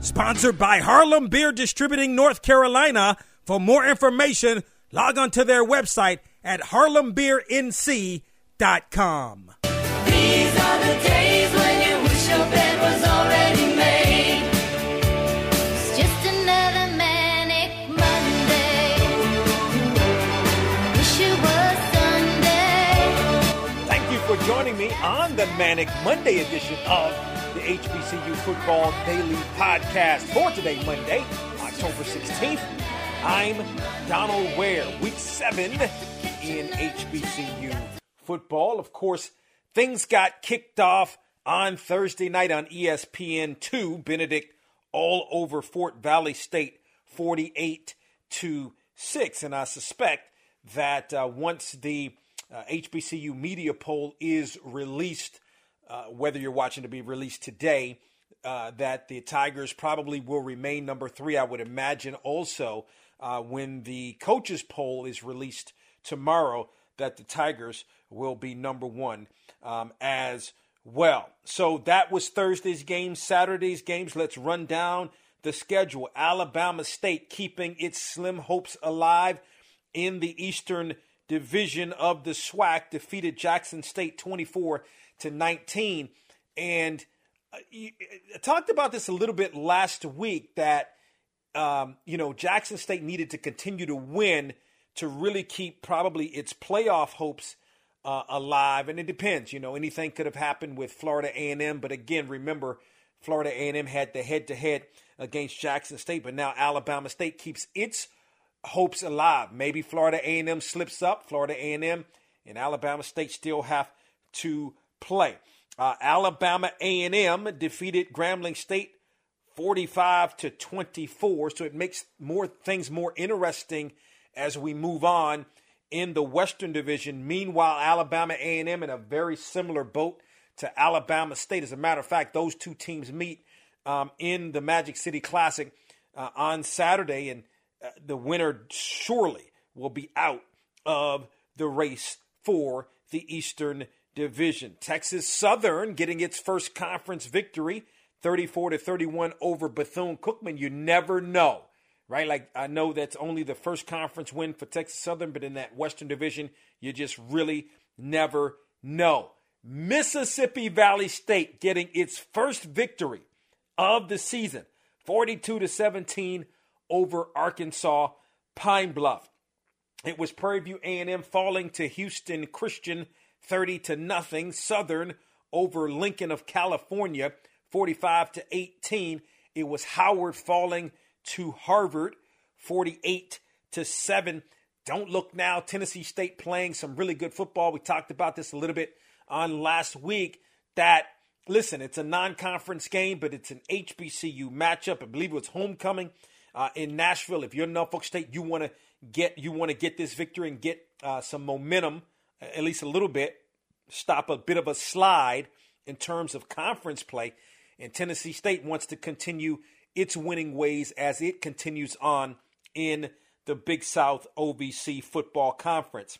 Sponsored by Harlem Beer Distributing North Carolina. For more information, log on to their website at harlembeernc.com. These are the days when you wish your bed was already made. It's just another manic Monday. Wish it was Sunday. Thank you for joining me on the Manic Monday edition of the HBCU Football Daily Podcast for today, Monday, October 16th. I'm Donal Ware, week seven in HBCU football. Of course, things got kicked off on Thursday night on E ESPN2. Benedict all over Fort Valley State, 48 to 6. And I suspect that uh, once the uh, HBCU media poll is released, uh, whether you're watching to be released today, uh, that the Tigers probably will remain number three. I would imagine also uh, when the coaches poll is released tomorrow, that the Tigers will be number one um, as well. So that was Thursday's game, Saturday's games. Let's run down the schedule. Alabama State keeping its slim hopes alive in the Eastern Division of the SWAC, defeated Jackson State 24 to 19. And uh, I talked about this a little bit last week that um, you know Jackson State needed to continue to win to really keep probably its playoff hopes uh, alive. And it depends, you know, anything could have happened with Florida A&M. But again, remember, Florida A&M had the head-to-head against Jackson State, but now Alabama State keeps its hopes alive. Maybe Florida A&M slips up. Florida A&M and Alabama State still have to play. Uh, Alabama A&M defeated Grambling State 45 to 24 so it makes more things more interesting as we move on in the western division. Meanwhile alabama a&m in a very similar boat to alabama state. As a matter of fact those two teams meet um, in the magic city classic uh, on saturday. And uh, the winner surely will be out of the race for the eastern division texas southern getting its first conference victory 34 to 31 over Bethune Cookman. You never know, right? Like I know that's only the first conference win for Texas Southern, but in that Western Division, you just really never know. Mississippi Valley State getting its first victory of the season, 42 to 17 over Arkansas Pine Bluff. It was Prairie View A&M falling to Houston Christian 30 to nothing. Southern over Lincoln of California 45 to 18. It was Howard falling to Harvard 48 to 7. Don't look now. Tennessee State playing some really good football. We talked about this a little bit on last week that listen, it's a non-conference game, but it's an HBCU matchup. I believe it was homecoming uh, in Nashville. If you're Norfolk State, you want to get you want to get this victory and get uh, some momentum, at least a little bit, stop a bit of a slide in terms of conference play. And Tennessee State wants to continue its winning ways as it continues on in the Big South OVC football conference.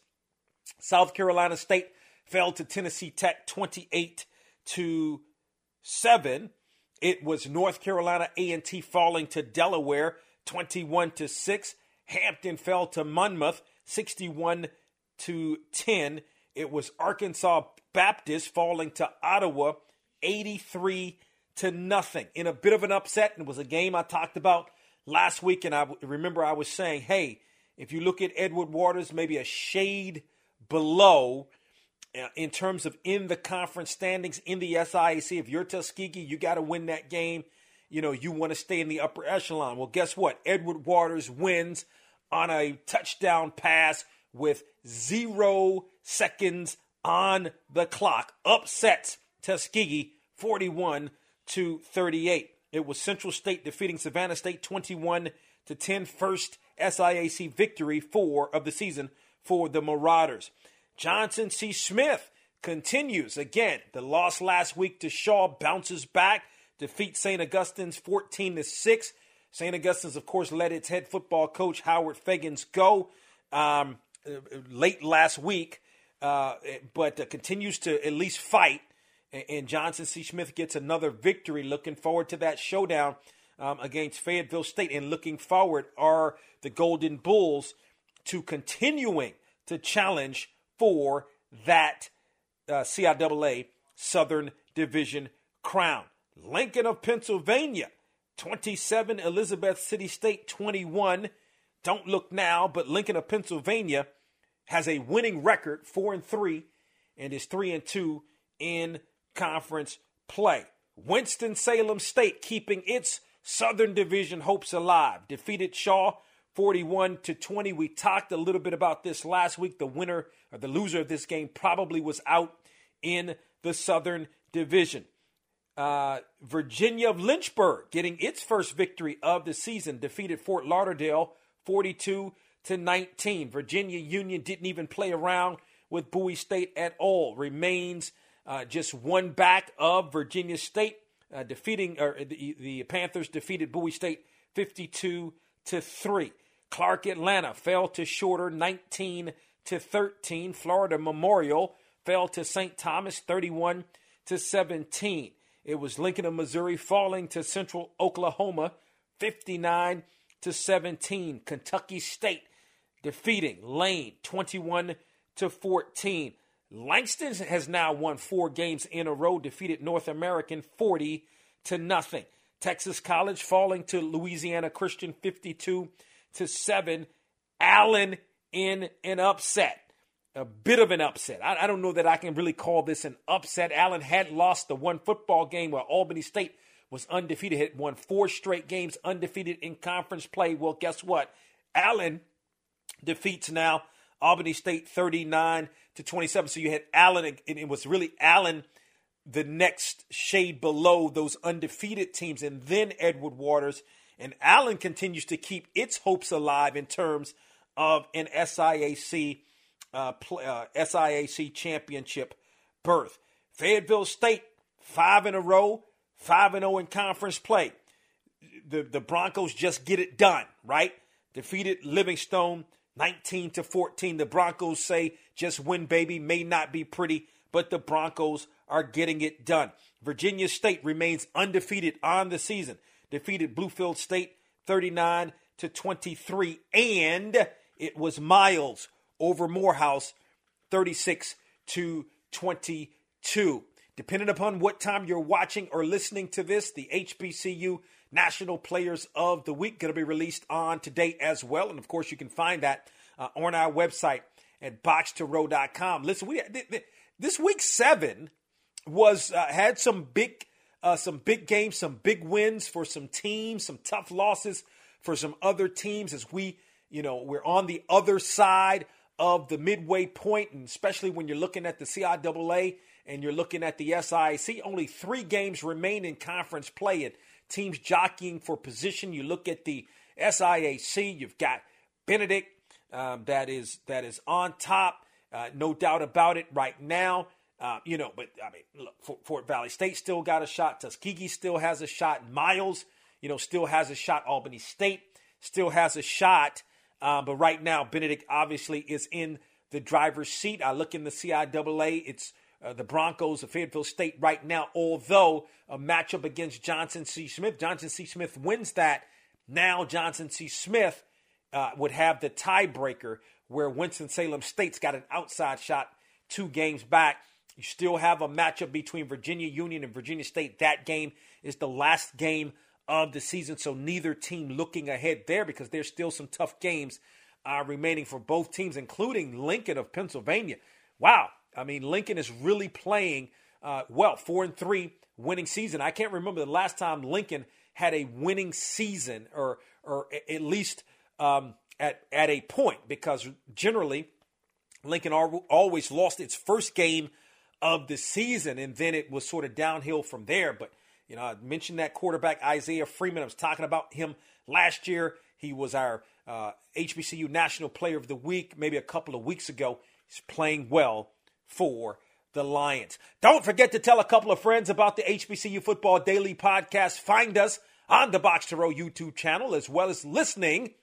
South Carolina State fell to Tennessee Tech 28 to 7. It was North Carolina A&T falling to Delaware 21 to 6. Hampton fell to Monmouth 61 to 10. It was Arkansas Baptist falling to Ottawa 83 to nothing in a bit of an upset. And it was a game I talked about last week. And I remember I was saying, hey, if you look at Edward Waters, maybe a shade below uh, in terms of in the conference standings in the SIAC. If you're Tuskegee, you got to win that game. You know, you want to stay in the upper echelon. Well, guess what? Edward Waters wins on a touchdown pass with zero seconds on the clock. Upsets Tuskegee 41 to 38. It was Central State defeating Savannah State 21 to 10, first SIAC victory for of the season for the Marauders. Johnson C. Smith continues again. The loss last week to Shaw bounces back, defeats St. Augustine's 14 to 6. St. Augustine's, of course, let its head football coach Howard Feggins go um, late last week, uh, but uh, continues to at least fight. And Johnson C. Smith gets another victory. Looking forward to that showdown um, against Fayetteville State. And looking forward are the Golden Bulls to continuing to challenge for that uh, CIAA Southern Division crown. Lincoln of Pennsylvania, 27, Elizabeth City State 21. Don't look now, but Lincoln of Pennsylvania has a winning record, 4 and 3, and is 3 and 2 in conference play. Winston-Salem State keeping its Southern Division hopes alive. Defeated Shaw 41 to 20. We talked a little bit about this last week. The winner or the loser of this game probably was out in the Southern Division. Uh, Virginia of Lynchburg getting its first victory of the season, defeated Fort Lauderdale 42 to 19. Virginia Union didn't even play around with Bowie State at all. Remains uh, just one back of Virginia State, uh, defeating or the, the Panthers defeated Bowie State 52 to 3. Clark Atlanta fell to shorter 19 to 13. Florida Memorial fell to St. Thomas 31 to 17. It was Lincoln of Missouri falling to Central Oklahoma 59 to 17. Kentucky State defeating Lane 21 to 14. Langston has now won four games in a row, defeated North American 40 to nothing. Texas College falling to Louisiana Christian 52 to 7. Allen in an upset. A bit of an upset. I, I, don't know that I can really call this an upset. Allen had lost the one football game where Albany State was undefeated, had won four straight games undefeated in conference play. Well, guess what? Allen defeats now Albany State 39 to 27. So you had Allen, and it was really Allen the next shade below those undefeated teams, and then Edward Waters. And Allen continues to keep its hopes alive in terms of an SIAC uh, uh, SIAC championship berth. Fayetteville State five in a row, five and zero oh in conference play. The the Broncos just get it done, right? Defeated Livingstone 19 to 14. The Broncos say just win, baby. May not be pretty, but the Broncos are getting it done. Virginia State remains undefeated on the season. Defeated Bluefield State 39 to 23 and it was Miles over Morehouse 36 to 22. Depending upon what time you're watching or listening to this, the HBCU National Players of the Week going to be released on today as well. And of course, you can find that uh, on our website at boxtorow.com. Listen, we this week seven was uh, had some big uh, some big games, some big wins for some teams, some tough losses for some other teams as we, you know, we're on the other side of the midway point, and especially when you're looking at the CIAA and you're looking at the SIAC, only three games remain in conference play and teams jockeying for position. You look at the SIAC, you've got Benedict um, that is that is on top, uh, no doubt about it right now. Uh, you know, but I mean, look, Fort Valley State still got a shot. Tuskegee still has a shot. Miles, you know, still has a shot. Albany State still has a shot. Uh, but right now, Benedict obviously is in the driver's seat. I look in the CIAA. It's uh, the Broncos of Fayetteville State right now, although a matchup against Johnson C. Smith. Johnson C. Smith wins that. Now Johnson C. Smith uh, would have the tiebreaker where Winston-Salem State's got an outside shot two games back. You still have a matchup between Virginia Union and Virginia State. That game is the last game of the season, so neither team looking ahead there because there's still some tough games uh, remaining for both teams, including Lincoln of Pennsylvania. Wow, I mean Lincoln is really playing uh, well, four and three winning season. I can't remember the last time Lincoln had a winning season, or or at least um, at at a point, because generally Lincoln always lost its first game of the season, and then it was sort of downhill from there. But You know, I mentioned that quarterback Isaiah Freeman. I was talking about him last year. He was our uh, HBCU National Player of the Week maybe a couple of weeks ago. He's playing well for the Lions. Don't forget to tell a couple of friends about the HBCU Football Daily Podcast. Find us on the Box to Row YouTube channel as well as listening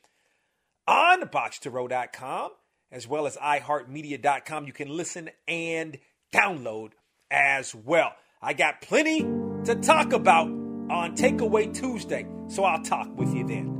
on boxtorow.com as well as iHeartMedia.com. You can listen and download as well. I got plenty to talk about on Takeaway Tuesday, so I'll talk with you then.